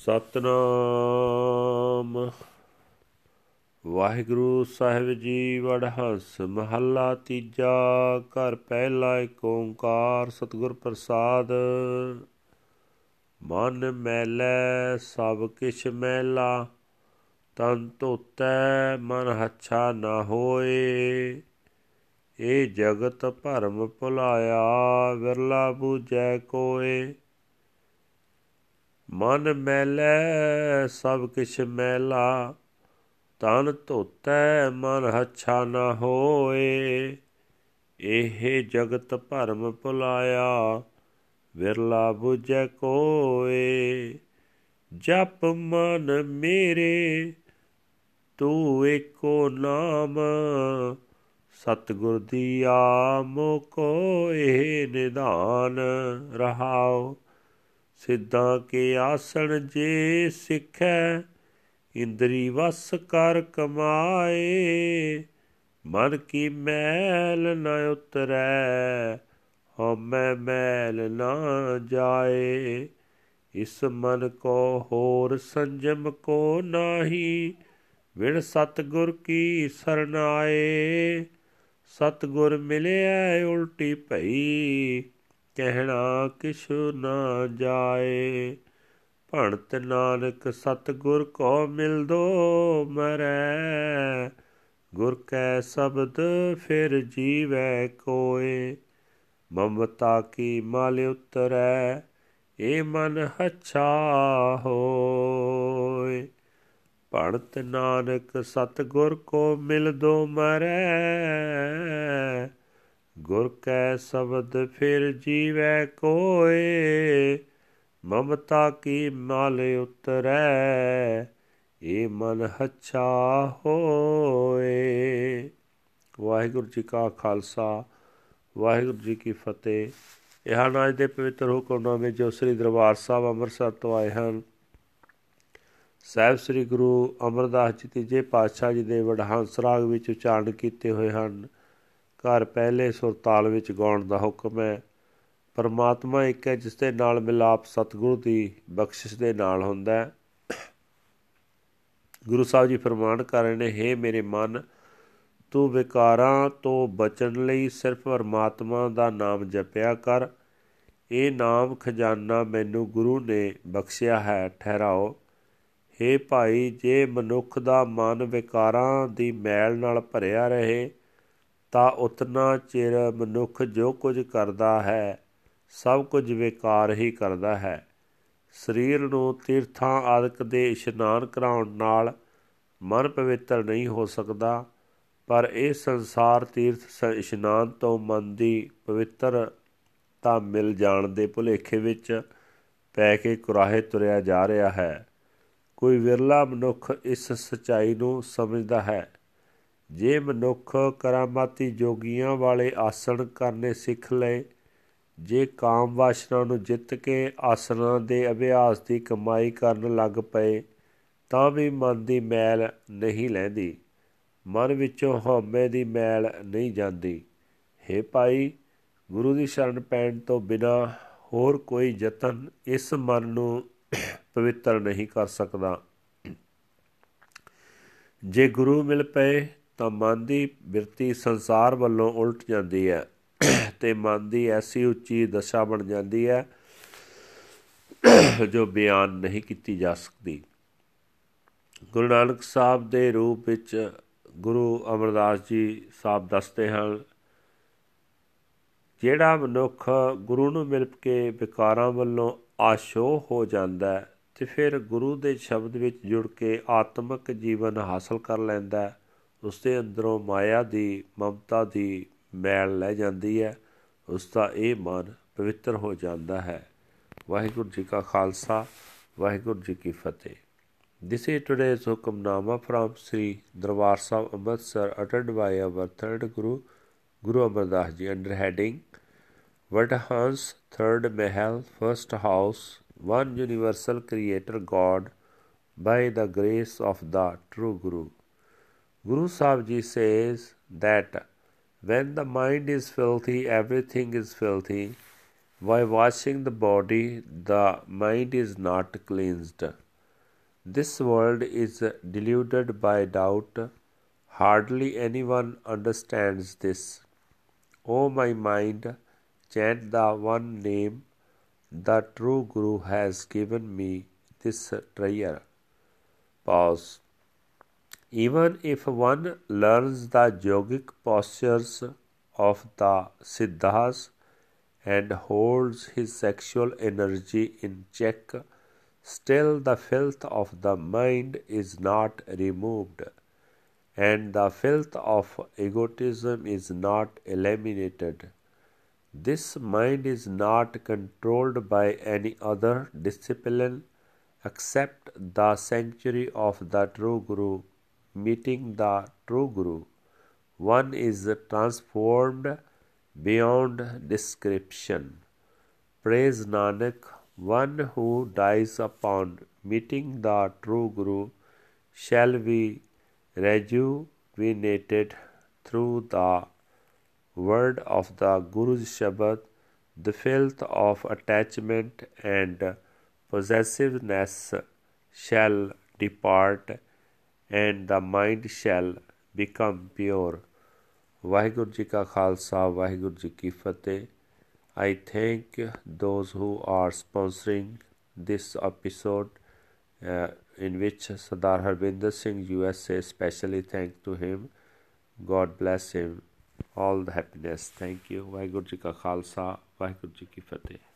ਸਤਨਾਮ। ਵਾਹਿਗੁਰੂ ਸਾਹਿਬ ਜੀ ਵਡਹੰਸ ਮਹੱਲਾ ਤੀਜਾ, ਘਰ ਪਹਿਲਾ ਏਕ ਓੰਕਾਰ ਸਤਿਗੁਰ ਪ੍ਰਸਾਦ। ਮਨ ਮੈਲੈ, ਸਭ ਕਿਛ ਮੈਲਾ, ਤਨ ਧੋਤੈ, ਮਨ ਹੱਛਾ ਨਾ ਹੋਏ। ਇਹ ਜਗਤ ਭਰਮ ਭੁਲਾਇਆ, ਵਿਰਲਾ ਬੂਝੈ ਕੋਏ। ਮਨ ਮੈਲੈ, ਸਭ ਕਿਛ ਮੈਲਾ। ਤਨ ਧੋਤੈ, ਮਨ ਹੱਛਾ ਨਾ ਹੋਏ। ਇਹ ਜਗਤ ਭਰਮ ਭੁਲਾਇਆ, ਵਿਰਲਾ ਬੁਝੈ ਕੋਏ। ਜਪ ਮਨ ਮੇਰੇ, ਤੂੰ ਏਕੋ ਨਾਮ। ਸਤਗੁਰ ਦੀਆ ਮੋਕੋ ਇਹ ਨਿਧਾਨ ਰਹਾਓ। ਸਿੱਧਾਂ ਕੇ ਆਸਣ ਜੇ ਸਿੱਖੈ, ਇੰਦਰੀ ਵਸ ਕਰ ਕਮਾਏ। ਮਨ ਕੀ ਮੈਲ ਨ ਉਤਰੈ ਹਉਮੈ ਮੈਲ ਨਾ ਜਾਏ। ਇਸ ਮਨ ਕੋ ਹੋਰ ਸੰਜਮ ਕੋ ਨਾਹੀ ਵਿਣ ਸਤਗੁਰ ਕੀ ਸਰਨਾਏ। ਸਤਗੁਰ ਮਿਲਿਆ ਉਲਟੀ ਭਈ ਕਹਿਣਾ ਕਿਛ ਨਾ ਜਾਏ। ਭਣਤ ਨਾਨਕ ਸਤਗੁਰ ਕੋ ਮਿਲਦੋ ਮਰੈ। ਗੁਰ ਕੈ ਸ਼ਬਦ ਫਿਰ ਜੀਵੈ ਕੋਏ। ਮਮਤਾ ਕੀ ਮਾਲ ਉਤਰੈ ਏ ਮਨ ਹਛਾ ਹੋਏ। ਭਣਤ ਨਾਨਕ ਸਤਗੁਰ ਕੋ ਮਿਲਦੋ ਮਰੈ। ਗੁਰ ਕੈ ਸ਼ਬਦ ਫਿਰ ਜੀਵੈ ਕੋਏ, ਮਮਤਾ ਕੀ ਮਾਲ ਉਤਰੈ, ਏ ਮਨ ਹੱਛਾ ਹੋਏ। ਵਾਹਿਗੁਰੂ ਜੀ ਕਾ ਖਾਲਸਾ, ਵਾਹਿਗੁਰੂ ਜੀ ਕੀ ਫਤਿਹ। ਇਹ ਹਨ ਅੱਜ ਦੇ ਪਵਿੱਤਰ ਹੁਕਮਨਾਮੇ ਜੋ ਸ੍ਰੀ ਦਰਬਾਰ ਸਾਹਿਬ ਅੰਮ੍ਰਿਤਸਰ ਤੋਂ ਆਏ ਹਨ। ਸਾਹਿਬ ਸ੍ਰੀ ਗੁਰੂ ਅਮਰਦਾਸ ਜੀ ਤੀਜੇ ਪਾਤਸ਼ਾਹ ਜੀ ਦੇ ਵਡਹੰਸ ਰਾਗ ਵਿੱਚ ਉਚਾਰਨ ਕੀਤੇ ਹੋਏ ਹਨ। ਘਰ ਪਹਿਲੇ ਸੁਰਤਾਲ ਵਿੱਚ ਗਾਉਣ ਦਾ ਹੁਕਮ ਹੈ। ਪਰਮਾਤਮਾ ਇੱਕ ਹੈ ਜਿਸ ਦੇ ਨਾਲ ਮਿਲਾਪ ਸਤਿਗੁਰੂ ਦੀ ਬਖਸ਼ਿਸ਼ ਦੇ ਨਾਲ ਹੁੰਦਾ ਹੈ। ਗੁਰੂ ਸਾਹਿਬ ਜੀ ਫਰਮਾਨ ਕਰ ਰਹੇ ਨੇ हे ਮੇਰੇ ਮਨ, ਤੂੰ ਵਿਕਾਰਾਂ ਤੋਂ ਬਚਣ ਲਈ ਸਿਰਫ ਪਰਮਾਤਮਾ ਦਾ ਨਾਮ ਜਪਿਆ ਕਰ। ਇਹ ਨਾਮ ਖਜ਼ਾਨਾ ਮੈਨੂੰ ਗੁਰੂ ਨੇ ਬਖਸ਼ਿਆ ਹੈ, ਠਹਿਰਾਓ। हे ਭਾਈ, ਜੇ ਮਨੁੱਖ ਦਾ ਮਨ ਵਿਕਾਰਾਂ ਦੀ ਮੈਲ ਨਾਲ ਭਰਿਆ ਰਹੇ ਤਾਂ ਉਤਨਾ ਚਿਰ ਮਨੁੱਖ ਜੋ ਕੁਝ ਕਰਦਾ ਹੈ, ਸਭ ਕੁਝ ਵਿਕਾਰ ਹੀ ਕਰਦਾ ਹੈ। ਸਰੀਰ ਨੂੰ ਤੀਰਥਾਂ ਆਦਿਕ ਦੇ ਇਸ਼ਨਾਨ ਕਰਾਉਣ ਨਾਲ ਮਨ ਪਵਿੱਤਰ ਨਹੀਂ ਹੋ ਸਕਦਾ, ਪਰ ਇਹ ਸੰਸਾਰ ਤੀਰਥ ਇਸ਼ਨਾਨ ਤੋਂ ਮਨ ਦੀ ਪਵਿੱਤਰਤਾ ਮਿਲ ਜਾਣ ਦੇ ਭੁਲੇਖੇ ਵਿੱਚ ਪੈ ਕੇ ਕੁਰਾਹੇ ਤੁਰਿਆ ਜਾ ਰਿਹਾ ਹੈ। ਕੋਈ ਵਿਰਲਾ ਮਨੁੱਖ ਇਸ ਸਚਾਈ ਨੂੰ ਸਮਝਦਾ ਹੈ। ਜੇ ਮਨੁੱਖ ਕਰਾਮਾਤੀ ਜੋਗੀਆਂ ਵਾਲੇ ਆਸਣ ਕਰਨੇ ਸਿੱਖ ਲਏ, ਜੇ ਕਾਮ ਵਾਸ਼ਨਾ ਨੂੰ ਜਿੱਤ ਕੇ ਆਸਣਾਂ ਦੇ ਅਭਿਆਸ ਦੀ ਕਮਾਈ ਕਰਨ ਲੱਗ ਪਏ, ਤਾਂ ਵੀ ਮਨ ਦੀ ਮੈਲ ਨਹੀਂ ਲੈਂਦੀ। ਮਨ ਵਿੱਚੋਂ ਹਉਮੈ ਦੀ ਮੈਲ ਨਹੀਂ ਜਾਂਦੀ। हे ਭਾਈ, ਗੁਰੂ ਦੀ ਸ਼ਰਨ ਪੈਣ ਤੋਂ ਬਿਨਾ ਹੋਰ ਕੋਈ ਯਤਨ ਇਸ ਮਨ ਨੂੰ ਪਵਿੱਤਰ ਨਹੀਂ ਕਰ ਸਕਦਾ। ਜੇ ਗੁਰੂ ਮਿਲ ਪਏ ਤਾਂ ਮਨ ਦੀ ਬਿਰਤੀ ਸੰਸਾਰ ਵੱਲੋਂ ਉਲਟ ਜਾਂਦੀ ਹੈ ਤੇ ਮਨ ਦੀ ਐਸੀ ਉੱਚੀ ਦਸ਼ਾ ਬਣ ਜਾਂਦੀ ਹੈ ਜੋ ਬਿਆਨ ਨਹੀਂ ਕੀਤੀ ਜਾ ਸਕਦੀ। ਗੁਰੂ ਨਾਨਕ ਸਾਹਿਬ ਦੇ ਰੂਪ ਵਿੱਚ ਗੁਰੂ ਅਮਰਦਾਸ ਜੀ ਸਾਹਿਬ ਦੱਸਦੇ ਹਨ, ਜਿਹੜਾ ਮਨੁੱਖ ਗੁਰੂ ਨੂੰ ਮਿਲ ਕੇ ਵਿਕਾਰਾਂ ਵੱਲੋਂ ਆਸ਼ੋ ਹੋ ਜਾਂਦਾ ਤੇ ਫਿਰ ਗੁਰੂ ਦੇ ਸ਼ਬਦ ਵਿੱਚ ਜੁੜ ਕੇ ਆਤਮਿਕ ਜੀਵਨ ਹਾਸਲ ਕਰ ਲੈਂਦਾ ਉਸ ਦੇ ਅੰਦਰੋਂ ਮਾਇਆ ਦੀ ਮਮਤਾ ਦੀ ਮੈਲ ਲੈ ਜਾਂਦੀ ਹੈ ਉਸ ਦਾ ਇਹ ਮਨ ਪਵਿੱਤਰ ਹੋ ਜਾਂਦਾ ਹੈ ਵਾਹਿਗੁਰੂ ਜੀ ਕਾ ਖਾਲਸਾ ਵਾਹਿਗੁਰੂ ਜੀ ਕੀ ਫਤਿਹ This is today's Hukamnama from Sri Darbar Sahib Amritsar uttered by our third Guru, Guru Amar Das Ji under heading Vadhans Third Mahal First House One Universal Creator God by the grace of the True Guru. Guru Sahib says that when the mind is filthy, everything is filthy. By washing the body, the mind is not cleansed. This world is deluded by doubt. Hardly anyone understands this. O my mind, chant the one name the true Guru has given me this treasure. Pause. Even if one learns the yogic postures of the Siddhas and holds his sexual energy in check, still the filth of the mind is not removed, and the filth of egotism is not eliminated. This mind is not controlled by any other discipline except the sanctuary of the true Guru meeting the true Guru, one is transformed beyond description. Praise Nanak, one who dies upon meeting the true Guru shall be rejuvenated through the word of the Guru's Shabad, the filth of attachment and possessiveness shall depart and the mind shall become pure. Vaheguru Ji Ka Khalsa, Vaheguru Ji Ki Fateh. I thank those who are sponsoring this episode, uh, in which Sadar Harbinder Singh USA specially thank to him. God bless him. All the happiness. Thank you. Vaheguru Ji Ka Khalsa, Vaheguru Ji Ki Fateh.